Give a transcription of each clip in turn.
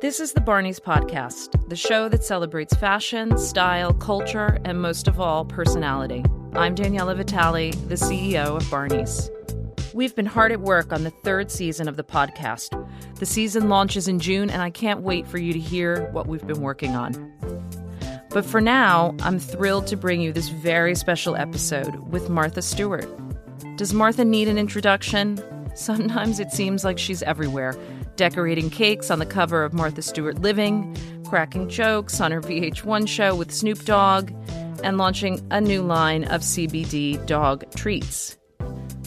This is the Barney's Podcast, the show that celebrates fashion, style, culture, and most of all, personality. I'm Daniella Vitale, the CEO of Barney's. We've been hard at work on the third season of the podcast. The season launches in June, and I can't wait for you to hear what we've been working on. But for now, I'm thrilled to bring you this very special episode with Martha Stewart. Does Martha need an introduction? Sometimes it seems like she's everywhere decorating cakes on the cover of Martha Stewart Living, cracking jokes on her VH1 show with Snoop Dogg, and launching a new line of CBD dog treats.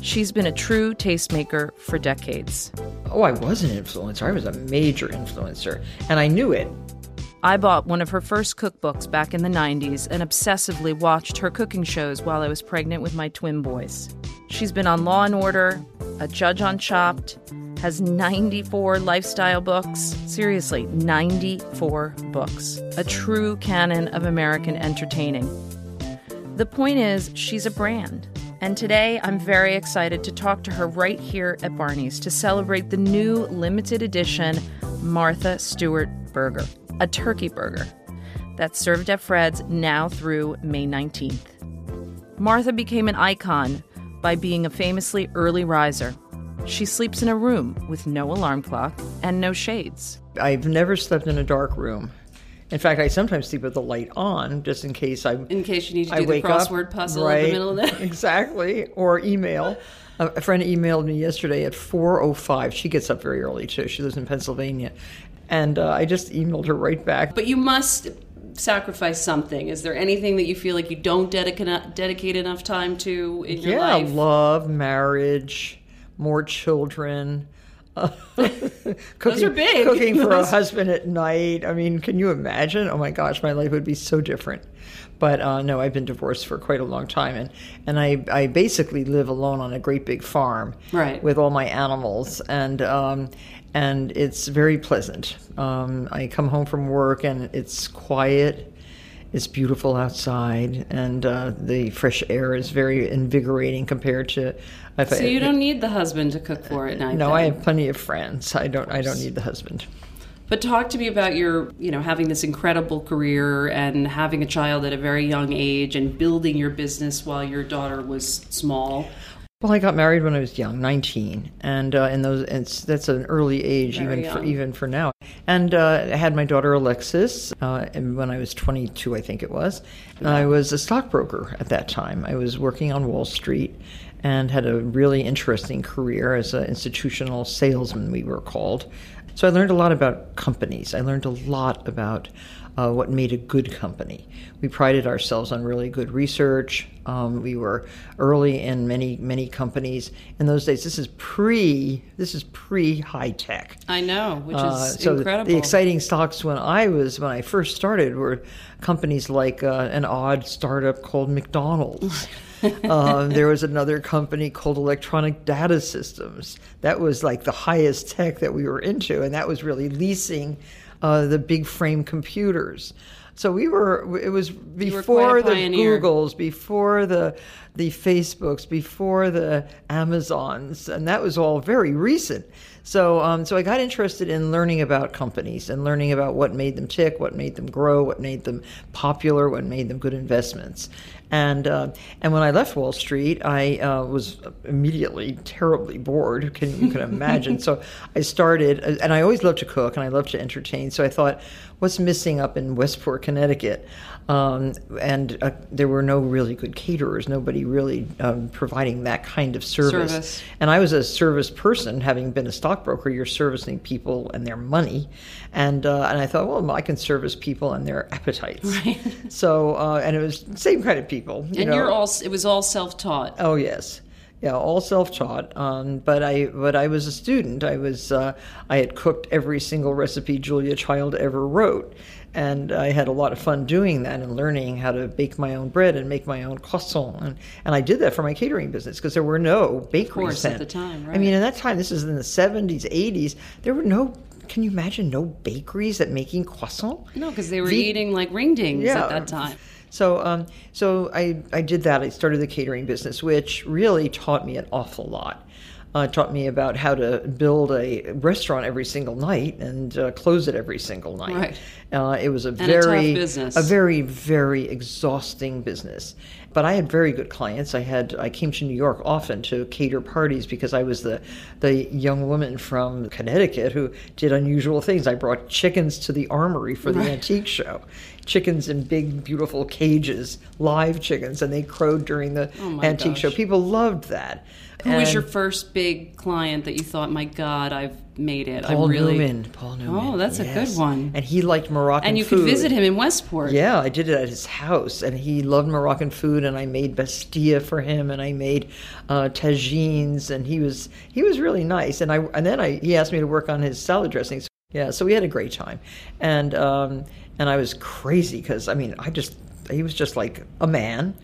She's been a true tastemaker for decades. Oh, I was an influencer. I was a major influencer, and I knew it. I bought one of her first cookbooks back in the 90s and obsessively watched her cooking shows while I was pregnant with my twin boys. She's been on Law and Order, a judge on Chopped, has 94 lifestyle books. Seriously, 94 books. A true canon of American entertaining. The point is, she's a brand. And today, I'm very excited to talk to her right here at Barney's to celebrate the new limited edition Martha Stewart burger, a turkey burger that's served at Fred's now through May 19th. Martha became an icon by being a famously early riser she sleeps in a room with no alarm clock and no shades. I've never slept in a dark room. In fact, I sometimes sleep with the light on just in case I in case you need to do the crossword up, puzzle right, in the middle of the night. exactly, or email. A friend emailed me yesterday at 4:05. She gets up very early too. She lives in Pennsylvania, and uh, I just emailed her right back. But you must sacrifice something. Is there anything that you feel like you don't dedicate dedicate enough time to in your yeah, life? Yeah, love, marriage more children. Uh, cooking, Those are big. Cooking for a husband at night. I mean, can you imagine? Oh my gosh, my life would be so different. But uh, no, I've been divorced for quite a long time, and and I I basically live alone on a great big farm, right, with all my animals, and um, and it's very pleasant. Um, I come home from work and it's quiet it's beautiful outside, and uh, the fresh air is very invigorating compared to. so I, you don't need the husband to cook for at night. No, then. I have plenty of friends. I don't. I don't need the husband. But talk to me about your, you know, having this incredible career and having a child at a very young age and building your business while your daughter was small. Well, I got married when I was young, 19, and uh, in those, it's that's an early age Very even young. for even for now. And uh, I had my daughter Alexis, uh, and when I was 22, I think it was. Yeah. I was a stockbroker at that time. I was working on Wall Street, and had a really interesting career as an institutional salesman, we were called. So I learned a lot about companies. I learned a lot about uh, what made a good company. We prided ourselves on really good research. Um, we were early in many many companies. In those days, this is pre this is pre high tech. I know, which is uh, so incredible. The, the, exciting stocks when I was when I first started were companies like uh, an odd startup called McDonald's. um, there was another company called Electronic Data Systems. That was like the highest tech that we were into, and that was really leasing uh, the big frame computers. So we were. It was before the Googles, before the the Facebooks, before the Amazons, and that was all very recent. So, um, so I got interested in learning about companies and learning about what made them tick, what made them grow, what made them popular, what made them good investments. And uh, and when I left Wall Street, I uh, was immediately terribly bored. Can you can imagine? so I started, and I always loved to cook and I loved to entertain. So I thought, what's missing up in Westport, Connecticut? Um, and uh, there were no really good caterers, nobody really um, providing that kind of service. service. And I was a service person, having been a stockbroker. You're servicing people and their money, and uh, and I thought, well, I can service people and their appetites. Right. So uh, and it was the same kind of people. You and know. you're all it was all self taught. Oh yes yeah, all self-taught. Um, but I, but I was a student. I was, uh, I had cooked every single recipe Julia Child ever wrote, and I had a lot of fun doing that and learning how to bake my own bread and make my own croissant. And, and I did that for my catering business because there were no bakeries then. at the time. Right? I mean, in that time, this is in the '70s, '80s. There were no can you imagine no bakeries that making croissant? No, because they were eating like ring dings yeah. at that time. So, um, so I, I did that. I started the catering business, which really taught me an awful lot. uh, taught me about how to build a restaurant every single night and uh, close it every single night. Right. Uh, it was a a very business. a very very exhausting business. But I had very good clients. I had I came to New York often to cater parties because I was the the young woman from Connecticut who did unusual things. I brought chickens to the armory for the Right. antique show. Chickens in big beautiful cages, live chickens, and they crowed during the Oh antique show. People loved that. Who was your first big client that you thought, my God, I've made it? Paul I really... Newman. Paul Newman. Oh, that's a good one. And he liked Moroccan food And you food. could visit him in Westport. Yeah, I did it at his house, and he loved Moroccan food. And I made Bastilla for him, and I made uh, tagines, and he was he was really nice. And I and then I he asked me to work on his salad dressings. Yeah, so we had a great time, and um, and I was crazy because I mean I just he was just like a man,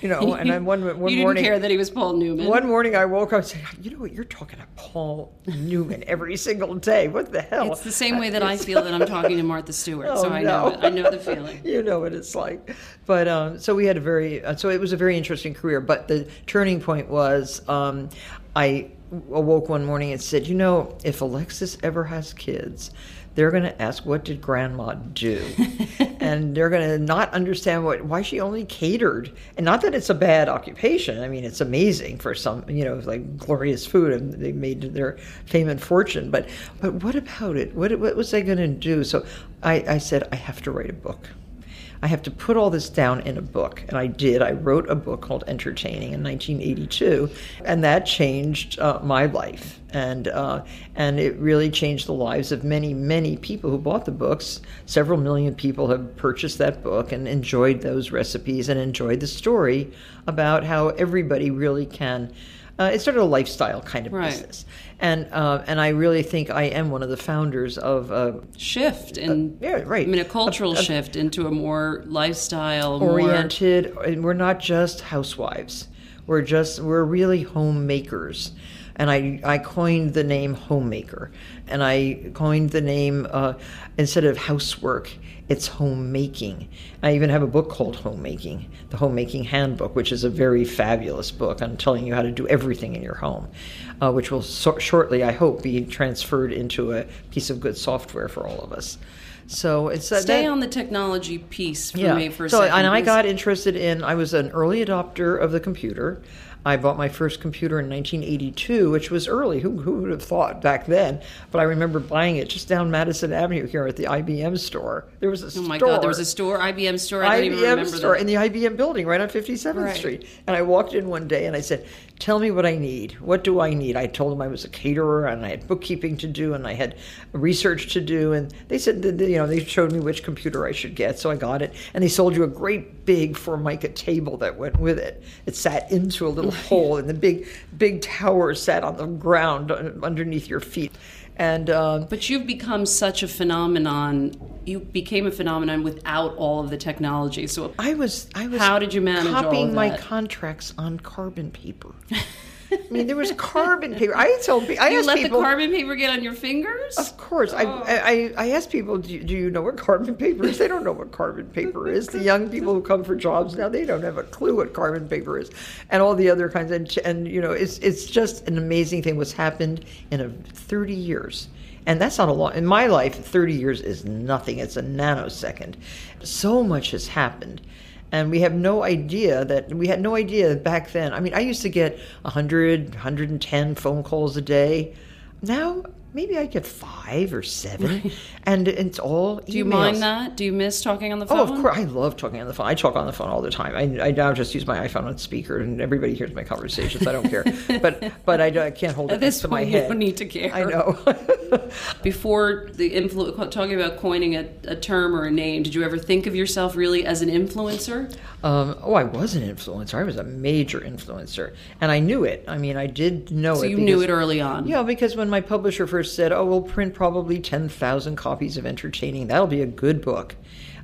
you know. And then one one you didn't morning care that he was Paul Newman. one morning I woke up and said, "You know what? You're talking to Paul Newman every single day. What the hell?" It's the same way that I feel that I'm talking to Martha Stewart, so Oh, I know no. it. I know the feeling. you know what it's like. But um, so we had a very uh, so it was a very interesting career. But the turning point was um, I awoke one morning and said, you know, if Alexis ever has kids. They're going to ask, "What did Grandma do?" and they're going to not understand what why she only catered. And not that it's a bad occupation. I mean, it's amazing for some, you know, like glorious food, and they made their fame and fortune. But but what about it? What what was I going to do? So I, I said, I have to write a book. I have to put all this down in a book. And I did. I wrote a book called Entertaining in 1982, and that changed uh, my life. And, uh, and it really changed the lives of many, many people who bought the books. Several million people have purchased that book and enjoyed those recipes and enjoyed the story about how everybody really can. Uh, it's sort of a lifestyle kind of Right. business, and uh, and I really think I am one of the founders of a Shift and yeah, right. I mean a cultural A- a- shift into a more lifestyle, more oriented and we're not just housewives we're just we're really homemakers and I, I coined the name homemaker and I coined the name uh, instead of housework it's homemaking I even have a book called homemaking the homemaking handbook which is a very fabulous book on telling you how to do everything in your home uh, which will so- shortly I hope be transferred into a piece of good software for all of us so it's that- Stay that- on the technology piece for yeah. me for a so, second. and I got interested in. I was an early adopter of the computer. I bought my first computer in 1982, which was early. Who, who would have thought back then? But I remember buying it just down Madison Avenue here at the IBM store. There was a Oh store. my God! There was a store, IBM store. I don't even IBM store that. in the IBM building right on 57th Right. Street. And I walked in one day and I said, Tell me what I need. What do I need? I told them I was a caterer and I had bookkeeping to do and I had research to do. And they said, that, you know, they showed me which computer I should get. So I got it. And they sold you a great big Formica table that went with it. It sat into a little hole and the big, big tower sat on the ground underneath your feet. And um, But you've become such a phenomenon. You became a phenomenon without all of the technology. So I was I was How did you manage all copying my contracts on carbon paper. I mean, there was carbon paper. I told people. I you let people. the carbon paper get on your fingers. of course, I, oh. I I asked people, do you, do you know what carbon paper is? They don't know what carbon paper is. The young people who come for jobs now, they don't have a clue what carbon paper is, and all the other kinds. And, and you know, it's it's just an amazing thing what's happened in a 30 years. And that's not a long. In my life, 30 years is nothing. It's a nanosecond. So much has happened and we have no idea that we had no idea back then. I mean, I used to get 100, 110 phone calls a day. Now, maybe I get five or seven, and it's all emails. Do you mind that? Do you miss talking on the phone? Oh, of course. I love talking on the phone. I talk on the phone all the time. I, I now just use my iPhone on speaker, and everybody hears my conversations. I don't care. but but I, I can't hold it At this to my point, you head. don't need to care. I know. Before the influ- talking about coining a, a term or a name, did you ever think of yourself really as an influencer? Um, oh, I was an influencer. I was a major influencer, and I knew it. I mean, I did know So it. you knew it early on. Yeah, because when my publisher first first said, "Oh, we'll print probably ten thousand copies of Entertaining. That'll be a good book."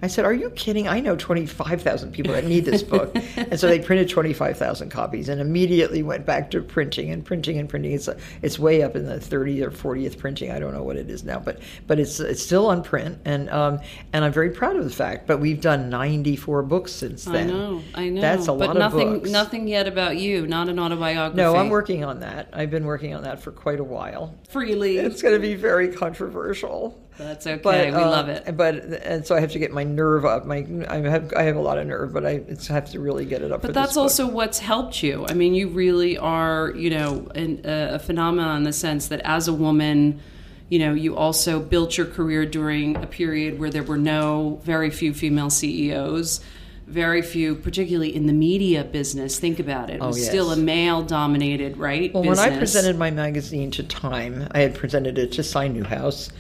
I said, "Are you kidding? I know twenty five thousand people that need this book." and so they printed twenty five thousand copies, and immediately went back to printing and printing and printing. It's it's way up in the thirtieth or fortieth printing. I don't know what it is now, but but it's it's still on print, and um, and I'm very proud of the fact. But we've done ninety four books since then. I know, I know. That's a but lot nothing, of books. Nothing yet about you. Not an autobiography. No, I'm working on that. I've been working on that for quite a while. freely. It's going to be very controversial. That's okay. But, we uh, love it. But and so I have to get my nerve up. My I have I have a lot of nerve, but I it's, have to really get it up. But that's also what's helped you. I mean, you really are, you know, an, a, phenomenon in the sense that as a woman, you know, you also built your career during a period where there were no, very few female CEOs, very few, particularly in the media business. Think about it. It Oh, was yes. still a male dominated, right? Well, when I presented my magazine to Time, I had presented it to Cy Newhouse.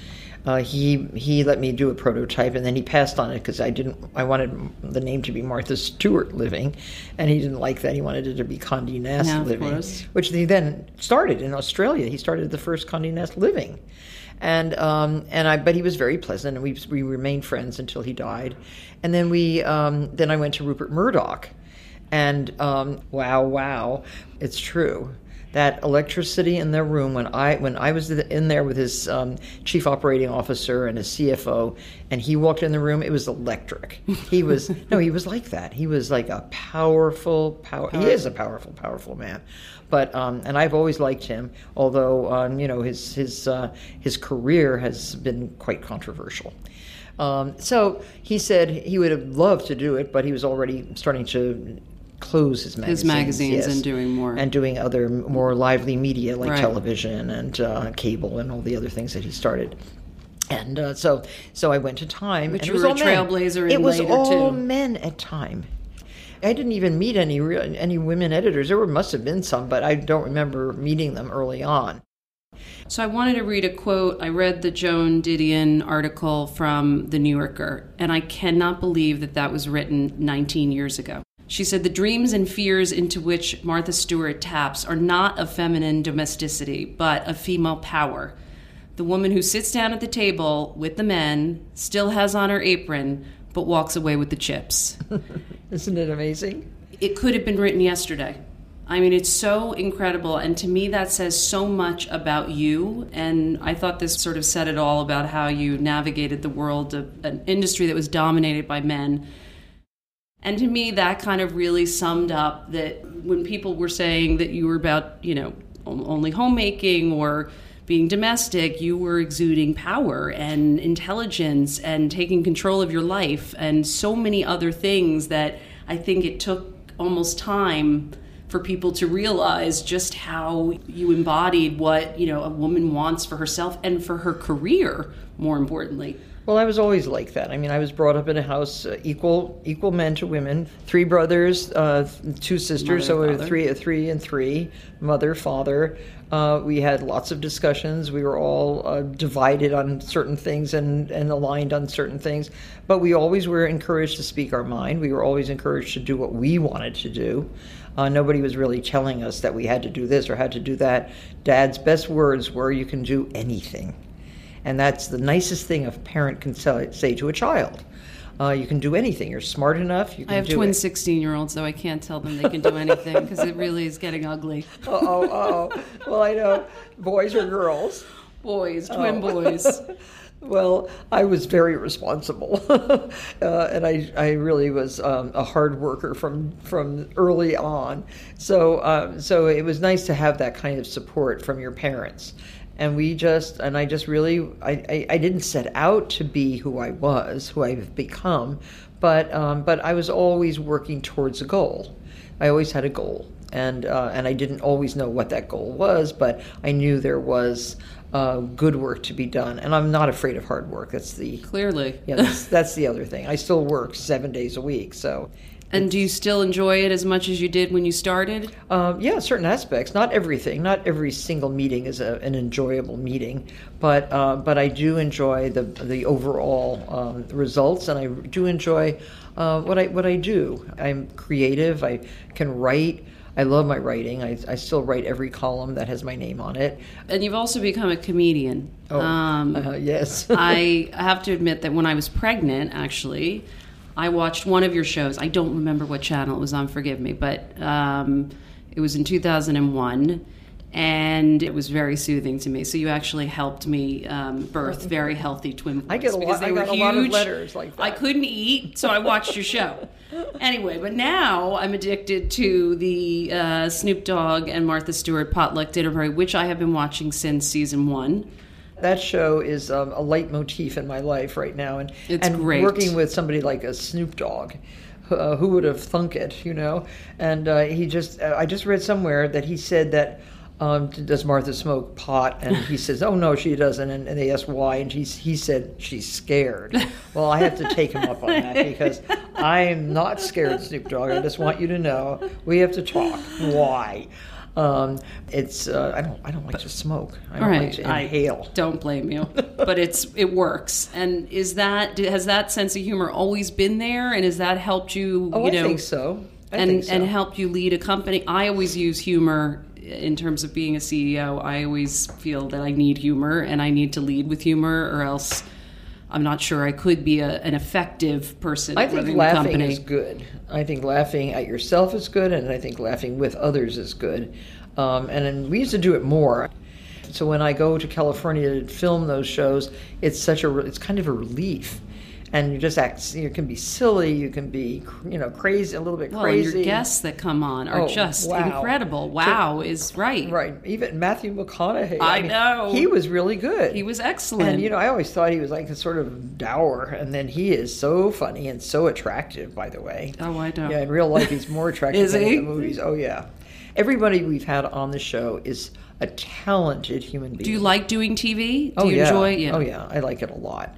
Uh, he he let me do a prototype, and then he passed on it because I didn't. I wanted the name to be Martha Stewart Living, and he didn't like that. He wanted it to be Condé Nast Living, course. which he then started in Australia. He started the first Condé Nast Living, and um, and I. But he was very pleasant, and we we remained friends until he died, and then we um, then I went to Rupert Murdoch, and um, wow, wow, it's true. That electricity in their room when I when I was in there with his um, chief operating officer and his CFO, and he walked in the room, it was electric. He was no, he was like that. He was like a powerful, power. He is a powerful, powerful man. But um, and I've always liked him, although um, you know his his uh, his career has been quite controversial. Um, so he said he would have loved to do it, but he was already starting to close his magazines, magazines yes, and doing more. and doing other more lively media like Right. television and uh, cable and all the other things that he started. And uh, so, so I went to Time. But and you it was were a trailblazer in It was all too. men at Time. I didn't even meet any real, any women editors. There were, must have been some, but I don't remember meeting them early on. So I wanted to read a quote. I read the Joan Didion article from The New Yorker, and I cannot believe that that was written 19 years ago. She said, The dreams and fears into which Martha Stewart taps are not of feminine domesticity, but of female power. The woman who sits down at the table with the men, still has on her apron, but walks away with the chips. Isn't it amazing? it could have been written yesterday. I mean, it's so incredible. And to me, that says so much about you. And I thought this sort of said it all about how you navigated the world of an industry that was dominated by men. And to me, that kind of really summed up that when people were saying that you were about, you know, only homemaking or being domestic, you were exuding power and intelligence and taking control of your life and so many other things that I think it took almost time for people to realize just how you embodied what, you know, a woman wants for herself and for her career, more importantly. Well, I was always like that. I mean, I was brought up in a house uh, equal equal men to women. Three brothers, uh, two sisters, so Mother, we father. three, three and three. Mother, father. Uh, we had lots of discussions. We were all uh, divided on certain things and, and aligned on certain things, but we always were encouraged to speak our mind. We were always encouraged to do what we wanted to do. Uh, nobody was really telling us that we had to do this or had to do that. Dad's best words were, "You can do anything." And that's the nicest thing a parent can say, to a child. Uh, you can do anything. You're smart enough. You can I have twin 16 year olds, so I can't tell them they can do anything because it really is getting ugly. Oh, oh, oh. Well, I know. Boys or girls. Boys, twin Oh. boys. Well, I was very responsible, uh, and I, I really was um, a hard worker from from early on. So um, so it was nice to have that kind of support from your parents. And we just and I just really I, I, I didn't set out to be who I was, who I've become, but um, but I was always working towards a goal. I always had a goal, and uh, and I didn't always know what that goal was, but I knew there was uh, good work to be done, and I'm not afraid of hard work. That's the Clearly. yeah, that's, that's the other thing. I still work seven days a week, so And do you still enjoy it as much as you did when you started? um, yeah, certain aspects, not everything. Not every single meeting is a, an enjoyable meeting, but uh, but I do enjoy the the overall um, results, and I do enjoy uh, what I what I do. I'm creative. I can write. I love my writing. I, I still write every column that has my name on it. And you've also become a comedian. Oh, um, uh, yes. I have to admit that when I was pregnant, actually, I watched one of your shows. I don't remember what channel it was on, forgive me, but um, it was in 2001 and it was very soothing to me. So you actually helped me um, birth very healthy twin boys. I get a lot. I got a lot of letters like that. I couldn't eat, so I watched your show. Anyway, but now I'm addicted to the uh, Snoop Dogg and Martha Stewart potluck dinner party, which I have been watching since season one. That show is um, a leitmotif in my life right now, and it's and great. working with somebody like a Snoop Dogg. Uh, who would have thunk it, you know? And uh, he just, uh, I just read somewhere that he said that um, does Martha smoke pot? And he says, oh, no, she doesn't. And, and they ask why, and he said, she's scared. Well, I have to take him up on that because I'm not scared, Snoop Dogg. I just want you to know we have to talk. Why? Um, it's uh, I don't I don't like to smoke. I don't right. like to inhale. I don't blame you, but it's it works. And is that has that sense of humor always been there? And has that helped you? Oh, you know, I think so. I and think so. and helped you lead a company. I always use humor in terms of being a CEO, I always feel that I need humor and I need to lead with humor, or else I'm not sure I could be a, an effective person. I think laughing is good. I think laughing at yourself is good, and I think laughing with others is good. Um, and, and we used to do it more. So when I go to California to film those shows, it's such a it's kind of a relief and you just act. You can be silly. You can be, you know, crazy, a little bit well, crazy. your guests that come on are Oh, just wow. incredible. Wow is right. Right. Even Matthew McConaughey. I mean, know. He was really good. He was excellent. And you know, I always thought he was like a sort of dour, and then he is so funny and so attractive. By the way. oh, I don't. Yeah, in real life, he's more attractive than he? in the movies. Oh yeah. Everybody we've had on the show is a talented human being. Do you like doing TV? Do Oh you yeah. enjoy it? Yeah. Oh yeah, I like it a lot.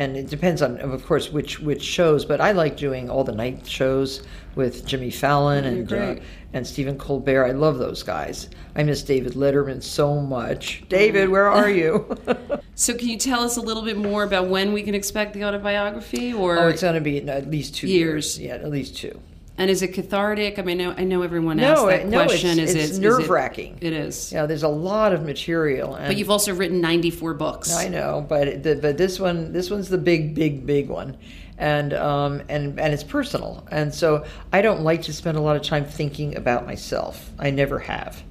And it depends on, of course, which which shows. But I like doing all the night shows with Jimmy Fallon and uh, and Stephen Colbert. I love those guys. I miss David Letterman so much. David, where are you? So can you tell us a little bit more about when we can expect the autobiography or oh, it's going to be at least two Years. years. Yeah, at least two. And is it cathartic? I mean, I know, I know everyone No, asks that it- no, question. it's- is it's it- nerve-wracking. It is. Yeah, there's a lot of material. And But you've also written 94 books. I know, but it- the, but this one this one's the big big big one, and um and and it's personal, and so I don't like to spend a lot of time thinking about myself. I never have.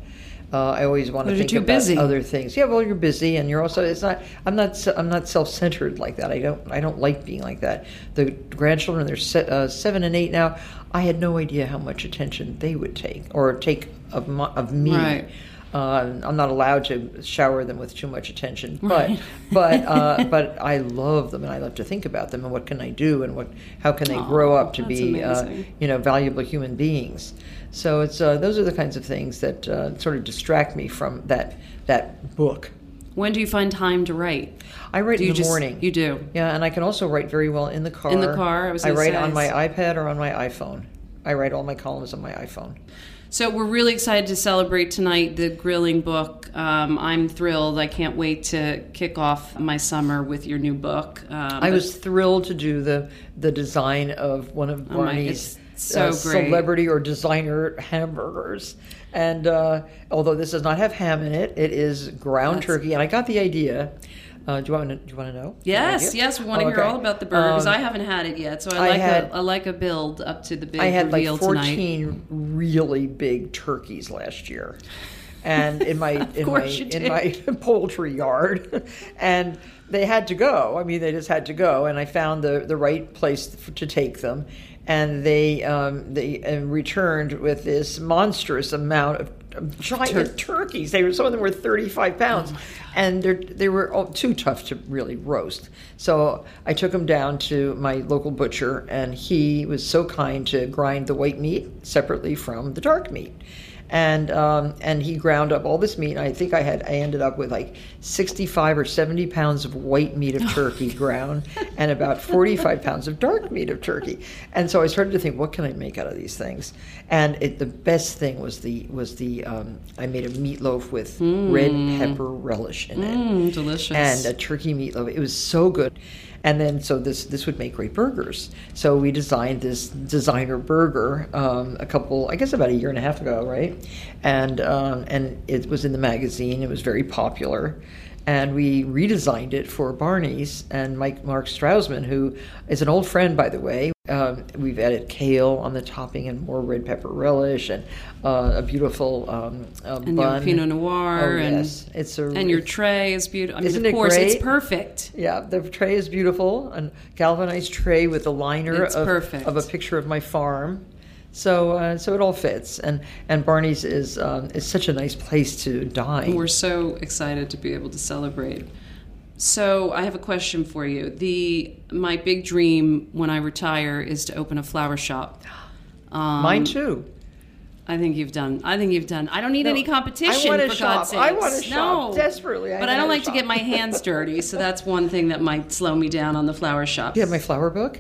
Uh, I always want to think about busy. other things. Yeah, well, you're busy, and you're also. It's not. I'm not. I'm not self-centered like that. I don't. I don't like being like that. The grandchildren, they're se- uh, seven and eight now. I had no idea how much attention they would take or take of my, of me. Right. Uh, I'm not allowed to shower them with too much attention, but Right. but uh, but I love them and I love to think about them and what can I do and what how can they grow up to be uh, you know valuable human beings. So it's uh, those are the kinds of things that uh, sort of distract me from that that book. When do you find time to write? I write Do in the just- morning. You do. Yeah, and I can also write very well in the car. In the car, I was I write say, on my iPad or on my iPhone. I write all my columns on my iPhone. So we're really excited to celebrate tonight the grilling book. Um, I'm thrilled. I can't wait to kick off my summer with your new book. Um, I was thrilled to do the the design of one of Oh my- Barney's so uh, great. celebrity or designer hamburgers. And uh, although this does not have ham in it, it is ground That's- turkey. And I got the idea. Uh, do you want to? Do you want to know? Yes, yes, we want to Oh, hear okay. all about the burger because Um, I haven't had it yet. So I I like had- a I like a build up to the big I had like reveal tonight. really big turkeys last year. And in my in my course you in my poultry yard, and they had to go. I mean, they just had to go. And I found the the right place to take them, and they um, they uh, returned with this monstrous amount of, giant turkeys. They were some of them were 35 Oh pounds, and they they were all too tough to really roast. So I took them down to my local butcher, and he was so kind to grind the white meat separately from the dark meat. And um, and he ground up all this meat. I think I had I ended up with like sixty five or seventy pounds of white meat of turkey ground, and about forty five pounds of dark meat of turkey. And so I started to think, what can I make out of these things? And it, the best thing was the was the um, I made a meatloaf with red pepper relish in it Mm, delicious. and a turkey meatloaf. It was so good. And then so this this would make great burgers. So we designed this designer burger um, a couple, I guess, about a year and a half ago, right? And um, and it was in the magazine. It was very popular and we redesigned it for Barney's and Mike Mark Strausman, who is an old friend, by the way. Um, we've added kale on the topping and more red pepper relish and uh, a beautiful um, uh, and bun. Pinot Noir Oh, and yes. It's a, and your tray is beautiful. I mean, Isn't of it course, great? it's perfect. yeah, the tray is beautiful, a galvanized tray with a liner of, of a picture of my farm. So, uh, so it all fits, and and Barney's is um, is such a nice place to dine. We're so excited to be able to celebrate. So I have a question for you. The my big dream when I retire is to open a flower shop. Um, Mine too. I think you've done. I think you've done. I don't need No, any competition I wanna for shop. Sakes. I wanna shop no. desperately. I but I don't like to get my hands dirty, so that's one thing that might slow me down on the flower shop. Do you have my flower book?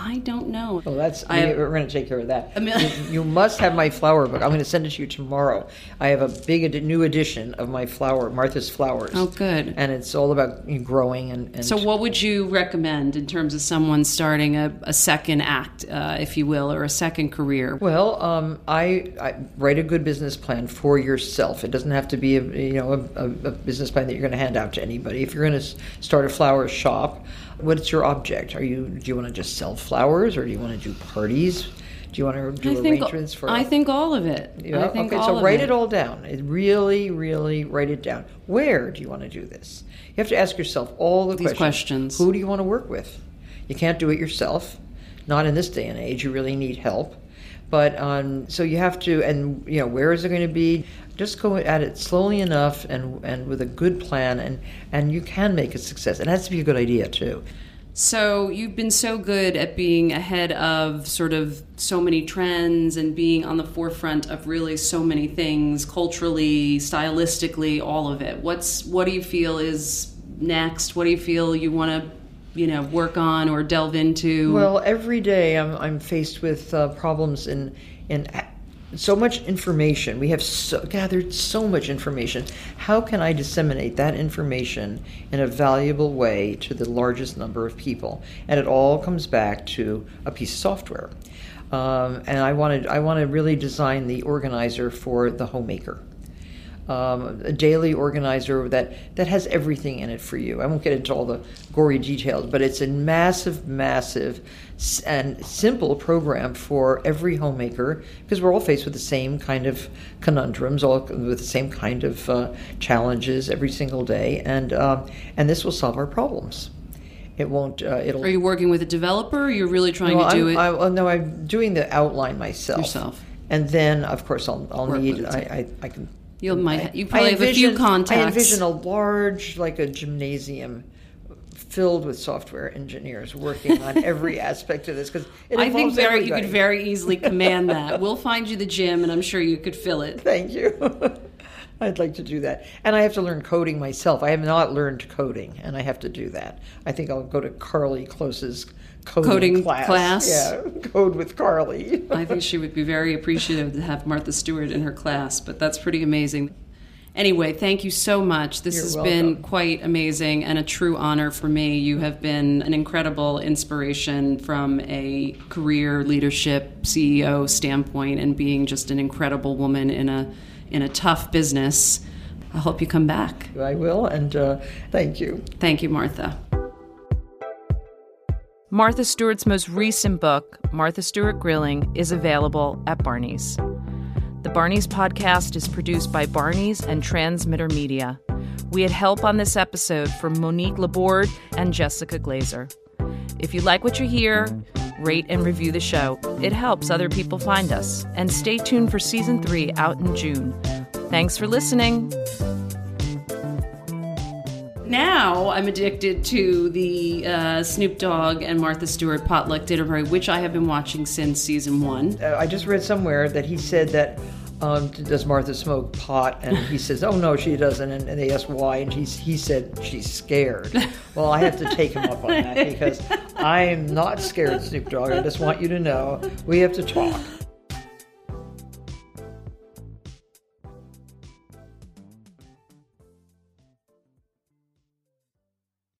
I don't know. Oh, that's I have- we're going to take care of that. I mean- you, you must have my flower book. I'm going to send it to you tomorrow. I have a big edi- new edition of my flower, Martha's Flowers. Oh, good. And it's all about growing and. and So, what would you recommend in terms of someone starting a, a second act, uh, if you will, or a second career? Well, um, I, I write a good business plan for yourself. It doesn't have to be a you know a, a business plan that you're going to hand out to anybody. If you're going to start a flower shop, what's your object? Are you do you want to just sell flowers, or do you want to do parties? Do you want to do I think arrangements for? I think all of it. Yeah, I think okay, so write it. it. all down. It really, really write it down. Where do you want to do this? You have to ask yourself all the These questions. questions. Who do you want to work with? You can't do it yourself. Not in this day and age. You really need help. But um, so you have to, and you know, where is it going to be? Just go at it slowly enough and and with a good plan, and and you can make a success. It has to be a good idea too. So you've been so good at being ahead of sort of so many trends and being on the forefront of really so many things culturally, stylistically, all of it. What's what do you feel is next? What do you feel you want to, you know, work on or delve into? Well, every day I'm, I'm faced with uh, problems in in so much information. We have so, gathered so much information. How can I disseminate that information in a valuable way to the largest number of people? And it all comes back to a piece of software. Um, and I wanted I want to really design the organizer for the homemaker um, a daily organizer that, that has everything in it for you. I won't get into all the gory details, but it's a massive, massive and simple program for every homemaker because we're all faced with the same kind of conundrums, all with the same kind of uh, challenges every single day, and um, and this will solve our problems. It won't. Uh, it'll. Are you working with a developer? Or you're really trying No, to do I'm, it I, well, no, I'm doing the outline myself. yourself. And then, of course, I'll, I'll need. I. I, I can. You'll might- you probably I have a few contacts. I envision a large, like a gymnasium, filled with software engineers working on every aspect of this because I think very you could very easily command that. We'll find you the gym, and I'm sure you could fill it. Thank you. I'd like to do that. And I have to learn coding myself. I have not learned coding, and I have to do that. I think I'll go to Karlie Kloss's coding, Coding class. class? Yeah, code with Carly. I think she would be very appreciative to have Martha Stewart in her class, but that's pretty amazing. Anyway, thank you so much. This You're has been quite amazing and a true honor for me. You have been an incredible inspiration from a career leadership CEO standpoint and being just an incredible woman in a in a tough business. I hope you come back. I will, and uh, thank you. Thank you, Martha. Martha Stewart's most recent book, Martha Stewart Grilling, is available at Barney's. The Barney's podcast is produced by Barney's and Transmitter Media. We had help on this episode from Monique Laborde and Jessica Glazer. If you like what you hear, rate and review the show. It helps other people find us. And stay tuned for season three out in June. Thanks for listening. Now I'm addicted to the uh, Snoop Dogg and Martha Stewart potluck dinner party, which I have been watching since season one. Uh, I just read somewhere that he said that um, does Martha smoke pot? And he says, oh no, she doesn't. And, and they asked why, and he's, he said she's scared. Well, I have to take him up on that because I'm not scared, Snoop Dogg. I just want you to know we have to talk.